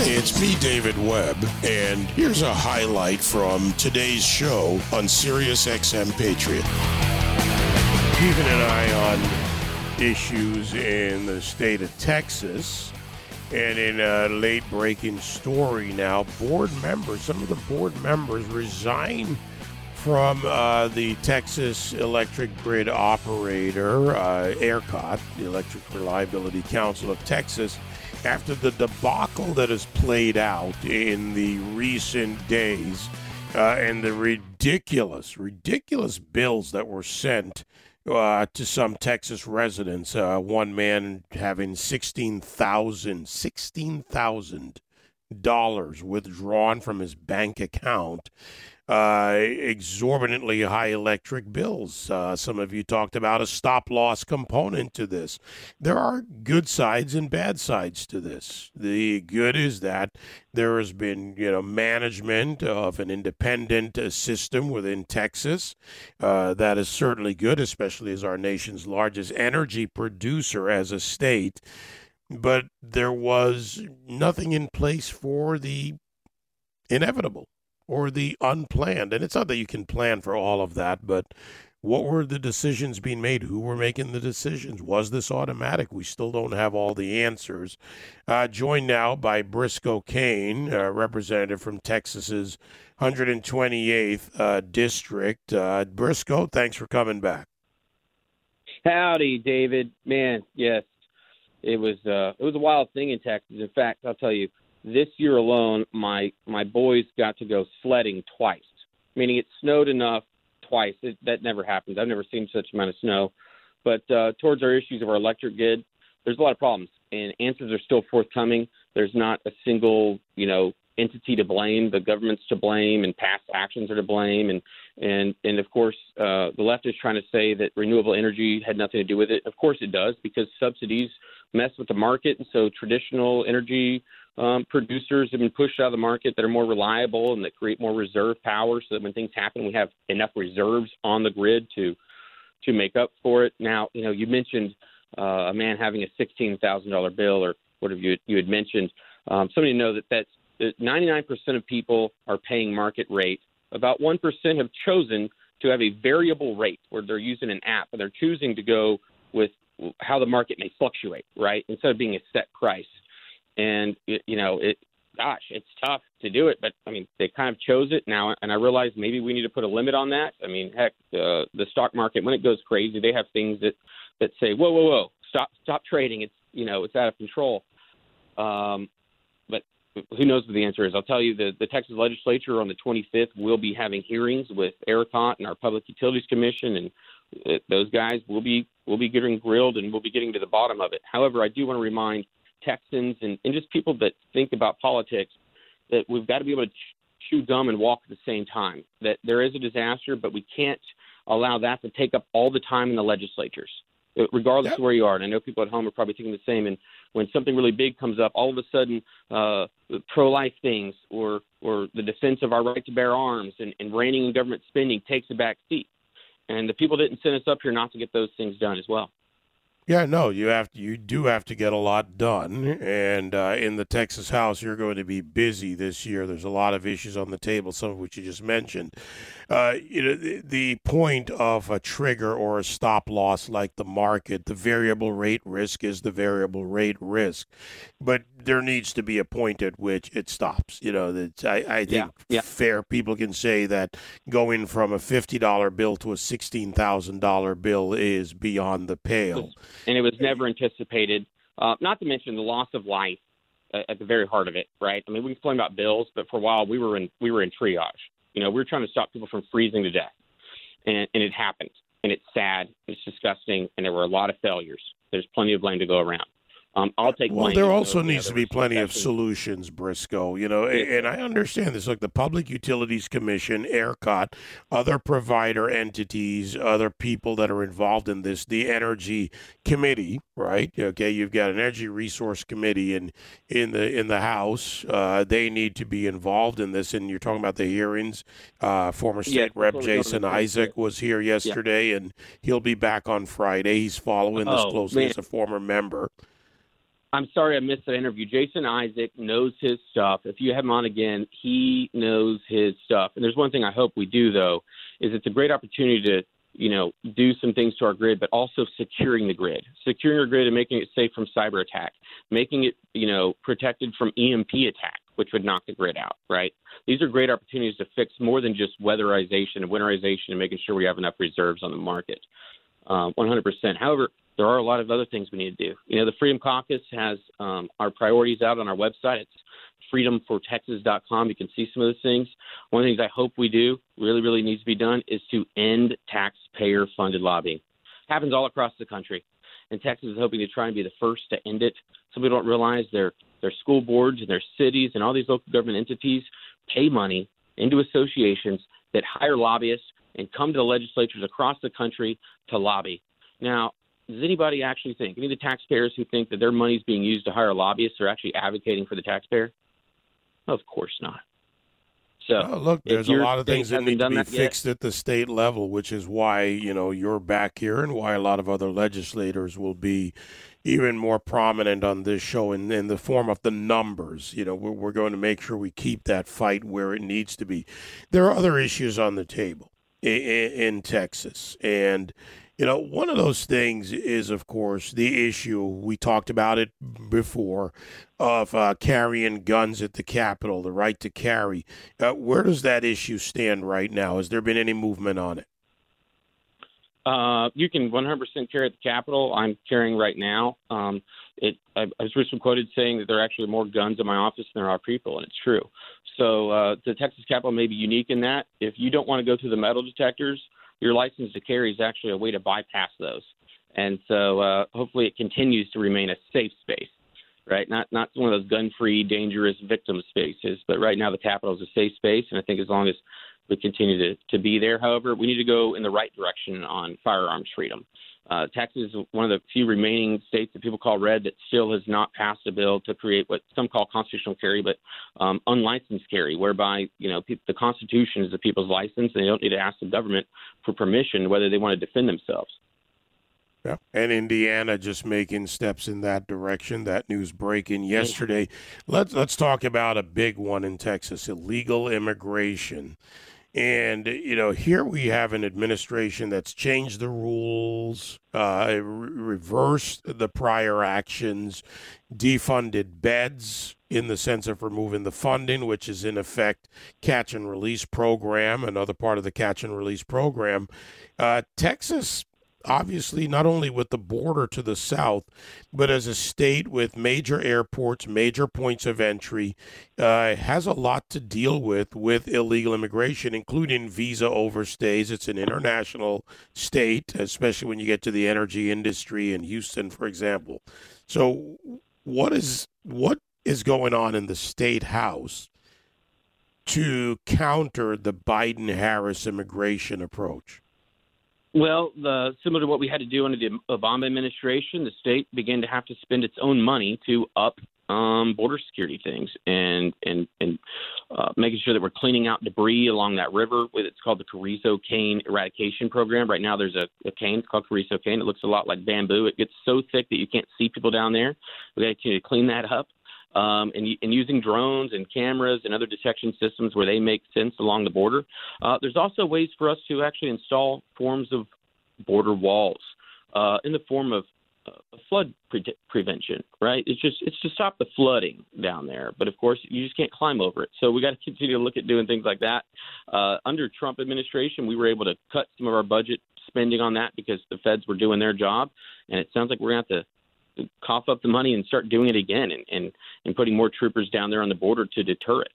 It's me, David Webb, and here's a highlight from today's show on Sirius XM Patriot. Keeping an eye on issues in the state of Texas. And in a late breaking story now, board members, some of the board members resign from uh, the Texas Electric Grid Operator, uh, ERCOT, the Electric Reliability Council of Texas, after the debacle that has played out in the recent days uh, and the ridiculous, ridiculous bills that were sent uh, to some Texas residents. Uh, one man having sixteen thousand, sixteen thousand dollars withdrawn from his bank account uh, exorbitantly high electric bills. Uh, some of you talked about a stop loss component to this. There are good sides and bad sides to this. The good is that there has been, you know, management of an independent uh, system within Texas. Uh, that is certainly good, especially as our nation's largest energy producer as a state. But there was nothing in place for the inevitable or the unplanned. And it's not that you can plan for all of that, but what were the decisions being made? Who were making the decisions? Was this automatic? We still don't have all the answers. Uh, joined now by Briscoe uh, representative from Texas's 128th uh, district. Uh, Briscoe, thanks for coming back. Howdy, David. Man, yes, it was uh, it was a wild thing in Texas. In fact, I'll tell you, this year alone, my my boys got to go sledding twice. Meaning it snowed enough twice. It, that never happens. I've never seen such amount of snow. But uh, towards our issues of our electric grid, there's a lot of problems, and answers are still forthcoming. There's not a single, you know, entity to blame. The government's to blame, and past actions are to blame. And and and of course, uh, the left is trying to say that renewable energy had nothing to do with it. Of course, it does because subsidies mess with the market, and so traditional energy um, producers have been pushed out of the market that are more reliable and that create more reserve power, so that when things happen, we have enough reserves on the grid to to make up for it. Now, you know, you mentioned uh, a man having a sixteen thousand dollar bill, or whatever you you had mentioned. Um, somebody know that that's that 99% of people are paying market rate. About 1% have chosen to have a variable rate where they're using an app and they're choosing to go with how the market may fluctuate, right? Instead of being a set price. And it, you know it gosh it's tough to do it but i mean they kind of chose it now and i realize maybe we need to put a limit on that. I mean heck uh, the stock market when it goes crazy they have things that that say whoa whoa whoa stop stop trading. It's you know it's out of control. Um, but who knows what the answer is. I'll tell you the, the texas legislature on the 25th will be having hearings with ERCOT and our public utilities commission and uh, those guys will be will be getting grilled and we'll be getting to the bottom of it however i do want to remind Texans and, and just people that think about politics that we've got to be able to chew gum and walk at the same time. That there is a disaster, but we can't allow that to take up all the time in the legislatures, uh, regardless yep. of where you are. And I know people at home are probably thinking the same. And when something really big comes up, all of a sudden, uh, pro-life things or or the defense of our right to bear arms and, and reining in government spending takes a back seat. And the people didn't send us up here not to get those things done as well. Yeah, no, you have to, you do have to get a lot done, and uh, in the Texas House, you're going to be busy this year. There's a lot of issues on the table, some of which you just mentioned. Uh, you know, the, the point of a trigger or a stop loss, like the market, the variable rate risk is the variable rate risk, but there needs to be a point at which it stops. You know, that I, I think yeah, yeah. fair people can say that going from a fifty dollar bill to a sixteen thousand dollar bill is beyond the pale and it was never anticipated. Uh, not to mention the loss of life uh, at the very heart of it, right? I mean, we complain about bills, but for a while we were in we were in triage. You know, we were trying to stop people from freezing to death, and, and it happened. And it's sad, it's disgusting, and there were a lot of failures. There's plenty of blame to go around. Um, I'll take. Well, there also needs to be plenty of solutions, Briscoe. You know, and I understand this. Look, the Public Utilities Commission, ERCOT, other provider entities, other people that are involved in this, the Energy Committee, right? Okay, you've got an Energy Resource Committee in in the in the House. Uh, they need to be involved in this. And you're talking about the hearings. Uh, former State yeah, Rep Jason Isaac was here yesterday, yeah. and he'll be back on Friday. He's following this oh, closely man. as a former member. I'm sorry I missed that interview. Jason Isaac knows his stuff. If you have him on again, he knows his stuff. And there's one thing I hope we do though, is it's a great opportunity to you know, do some things to our grid, but also securing the grid, securing our grid and making it safe from cyber attack, making it, you know, protected from EMP attack, which would knock the grid out, right? These are great opportunities to fix more than just weatherization and winterization and making sure we have enough reserves on the market. Uh, 100%. However, there are a lot of other things we need to do. You know, the Freedom Caucus has um, our priorities out on our website. It's freedomfortexas.com. You can see some of those things. One of the things I hope we do, really, really needs to be done, is to end taxpayer funded lobbying. It Happens all across the country. And Texas is hoping to try and be the first to end it. Some people don't realize their their school boards and their cities and all these local government entities pay money into associations that hire lobbyists and come to the legislatures across the country to lobby. Now, does anybody actually think any of the taxpayers who think that their money is being used to hire lobbyists are actually advocating for the taxpayer? Of course not. So oh, look, there's a lot of things that need to be fixed yet. at the state level, which is why you know you're back here, and why a lot of other legislators will be even more prominent on this show in, in the form of the numbers. You know, we're, we're going to make sure we keep that fight where it needs to be. There are other issues on the table in, in Texas, and you know, one of those things is, of course, the issue. We talked about it before of uh, carrying guns at the Capitol, the right to carry. Uh, where does that issue stand right now? Has there been any movement on it? Uh, you can 100% carry at the Capitol. I'm carrying right now. Um, it, I, I, was recently quoted saying that there are actually more guns in my office than there are people, and it's true. So uh, the Texas Capitol may be unique in that. If you don't want to go through the metal detectors, your license to carry is actually a way to bypass those. And so uh, hopefully it continues to remain a safe space, right? Not not one of those gun-free, dangerous victim spaces, but right now the Capitol is a safe space, and I think as long as we continue to, to be there, however, we need to go in the right direction on firearms freedom. Uh, Texas is one of the few remaining states that people call red that still has not passed a bill to create what some call constitutional carry, but um, unlicensed carry, whereby you know pe- the Constitution is the people's license, and they don't need to ask the government for permission whether they want to defend themselves. Yeah. And Indiana just making steps in that direction. That news breaking yesterday. Let's let's talk about a big one in Texas: illegal immigration. And, you know, here we have an administration that's changed the rules, uh, re- reversed the prior actions, defunded beds in the sense of removing the funding, which is in effect catch and release program, another part of the catch and release program. Uh, Texas obviously not only with the border to the south, but as a state with major airports, major points of entry, uh, has a lot to deal with with illegal immigration, including visa overstays. It's an international state, especially when you get to the energy industry in Houston, for example. So, what is what is going on in the state house? To counter the Biden Harris immigration approach? Well, the, similar to what we had to do under the Obama administration, the state began to have to spend its own money to up um, border security things and and and uh, making sure that we're cleaning out debris along that river. With it's called the Carrizo cane eradication program. Right now, there's a, a cane called Carrizo cane. It looks a lot like bamboo. It gets so thick that you can't see people down there. We got to clean that up. Um, and, and, using drones and cameras and other detection systems where they make sense along the border. Uh, there's also ways for us to actually install forms of border walls uh, in the form of uh, flood pre- prevention, right? It's just it's to stop the flooding down there. But of course, you just can't climb over it. So we got to continue to look at doing things like that. Uh, under Trump administration, we were able to cut some of our budget spending on that because the feds were doing their job, and it sounds like we're going to have to cough up the money and start doing it again and, and, and putting more troopers down there on the border to deter it.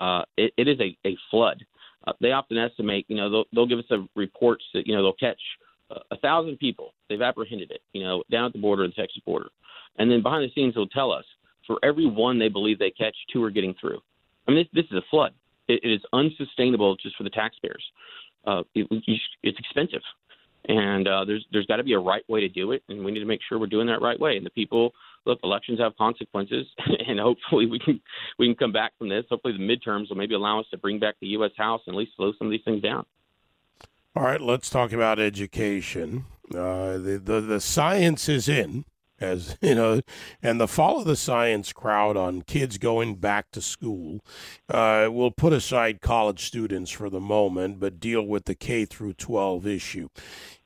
Uh, it, it is a, a flood. Uh, they often estimate, you know, they'll, they'll give us a reports that, you know, they'll catch a thousand people. They've apprehended it, you know, down at the border, the Texas border. And then behind the scenes, they'll tell us for every one they believe they catch, two are getting through. I mean, this, this is a flood. It, it is unsustainable just for the taxpayers. Uh, it, it's expensive and uh, there's there's got to be a right way to do it, and we need to make sure we're doing that right way. And the people, look, elections have consequences, and hopefully we can we can come back from this. Hopefully the midterms will maybe allow us to bring back the U.S. House and at least slow some of these things down. All right, let's talk about education. Uh, the, the the science is in, as you know, and the follow the science crowd on kids going back to school. Uh, we'll put aside college students for the moment, but deal with the K through 12 issue.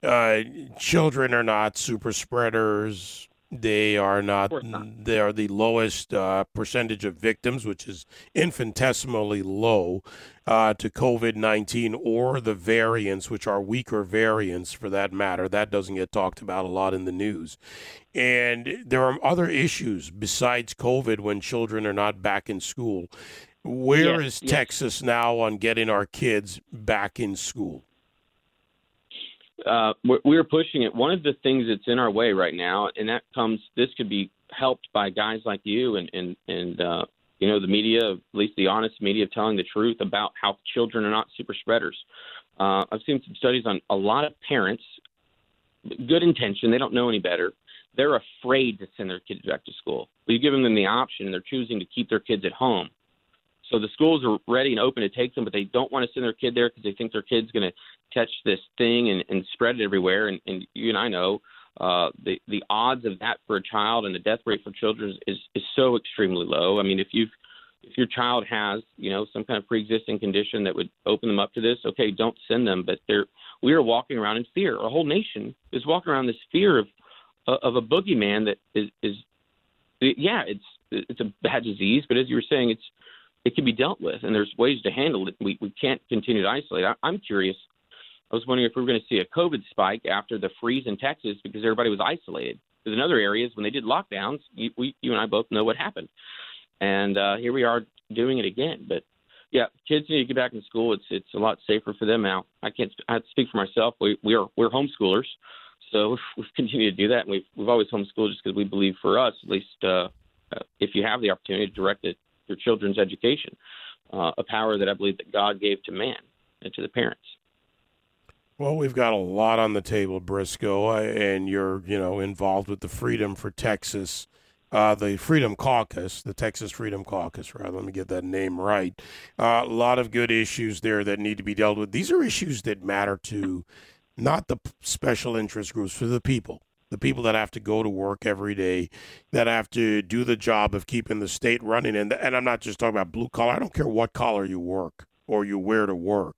Uh, children are not super spreaders. They are not, not. They are the lowest uh, percentage of victims, which is infinitesimally low uh, to COVID 19 or the variants, which are weaker variants for that matter. That doesn't get talked about a lot in the news. And there are other issues besides COVID when children are not back in school. Where yes, is yes. Texas now on getting our kids back in school? Uh, we're, pushing it. One of the things that's in our way right now, and that comes, this could be helped by guys like you and and and uh, you know the media, at least the honest media, telling the truth about how children are not super spreaders. Uh, I've seen some studies on a lot of parents, good intention, they don't know any better. They're afraid to send their kids back to school. We give them the option, and they're choosing to keep their kids at home. So the schools are ready and open to take them, but they don't want to send their kid there because they think their kid's going to catch this thing and, and spread it everywhere. And, and you and I know uh, the the odds of that for a child and the death rate for children is is so extremely low. I mean, if you've if your child has you know some kind of pre-existing condition that would open them up to this, okay, don't send them. But they're we are walking around in fear. Our whole nation is walking around this fear of of a boogeyman that is is yeah, it's it's a bad disease, but as you were saying, it's it can be dealt with, and there's ways to handle it. We we can't continue to isolate. I, I'm curious. I was wondering if we were going to see a COVID spike after the freeze in Texas because everybody was isolated. Because in other areas, when they did lockdowns, you, we, you and I both know what happened, and uh, here we are doing it again. But yeah, kids need to get back in school. It's it's a lot safer for them now. I can't I speak for myself. We we are we're homeschoolers, so we've continued to do that. And we've we've always homeschooled just because we believe for us, at least, uh, uh, if you have the opportunity to direct it your children's education, uh, a power that I believe that God gave to man and to the parents. Well, we've got a lot on the table, Briscoe, uh, and you're you know involved with the Freedom for Texas, uh, the Freedom Caucus, the Texas Freedom Caucus. Rather, let me get that name right. Uh, a lot of good issues there that need to be dealt with. These are issues that matter to not the special interest groups, for the people the people that have to go to work every day, that have to do the job of keeping the state running. And, and I'm not just talking about blue collar. I don't care what collar you work or you wear to work.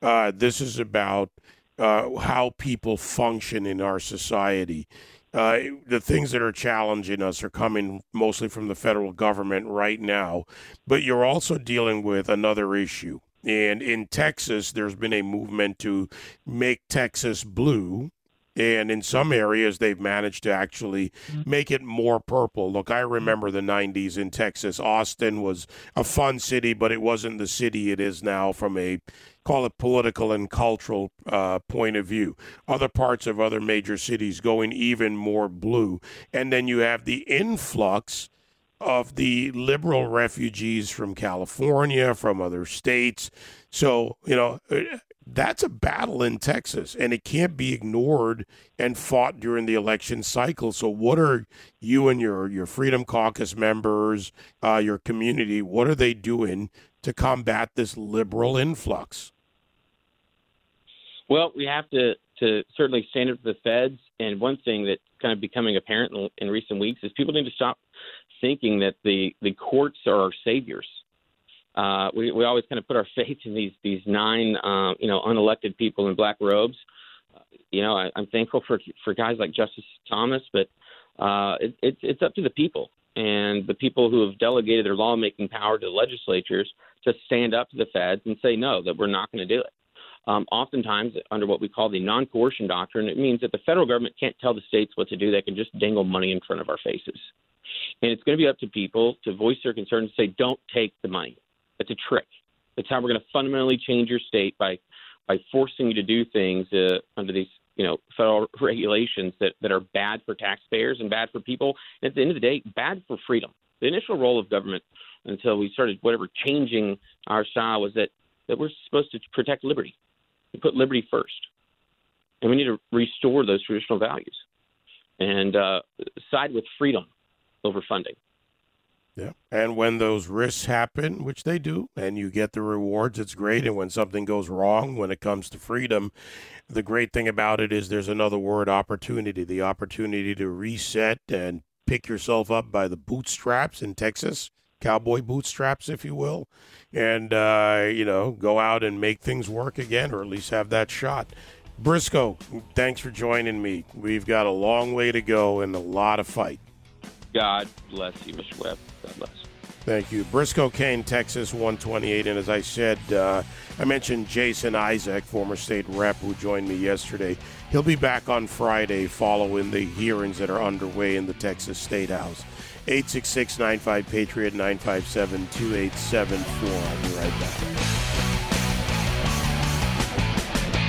Uh, this is about uh, how people function in our society. Uh, the things that are challenging us are coming mostly from the federal government right now, but you're also dealing with another issue. And in Texas, there's been a movement to make Texas blue and in some areas they've managed to actually mm-hmm. make it more purple. Look, I remember the 90s in Texas. Austin was a fun city, but it wasn't the city it is now from a call it political and cultural uh, point of view. Other parts of other major cities going even more blue. And then you have the influx of the liberal refugees from California, from other states. So, you know, that's a battle in Texas, and it can't be ignored and fought during the election cycle. So, what are you and your your Freedom Caucus members, uh, your community, what are they doing to combat this liberal influx? Well, we have to to certainly stand up to the feds. And one thing that's kind of becoming apparent in, in recent weeks is people need to stop thinking that the the courts are our saviors uh, we we always kind of put our faith in these these nine uh, you know unelected people in black robes. Uh, you know, I, I'm thankful for for guys like Justice Thomas, but uh, it, it's it's up to the people and the people who have delegated their lawmaking power to legislatures to stand up to the feds and say no, that we're not going to do it. Um, oftentimes, under what we call the non coercion doctrine, it means that the federal government can't tell the states what to do. They can just dangle money in front of our faces. And it's going to be up to people to voice their concerns and say, don't take the money. It's a trick. It's how we're going to fundamentally change your state by by forcing you to do things uh, under these you know federal regulations that, that are bad for taxpayers and bad for people. And at the end of the day, bad for freedom. The initial role of government until we started whatever changing our style was that that we're supposed to protect liberty. We put liberty first, and we need to restore those traditional values and uh, side with freedom over funding. Yeah. And when those risks happen, which they do, and you get the rewards, it's great. And when something goes wrong when it comes to freedom, the great thing about it is there's another word opportunity the opportunity to reset and pick yourself up by the bootstraps in Texas, cowboy bootstraps, if you will, and, uh, you know, go out and make things work again, or at least have that shot. Briscoe, thanks for joining me. We've got a long way to go and a lot of fight. God bless you, Mr. Webb. God bless. Thank you. Briscoe Cain, Texas 128. And as I said, uh, I mentioned Jason Isaac, former state rep, who joined me yesterday. He'll be back on Friday following the hearings that are underway in the Texas State House. 866 95 Patriot 957 2874. I'll be right back.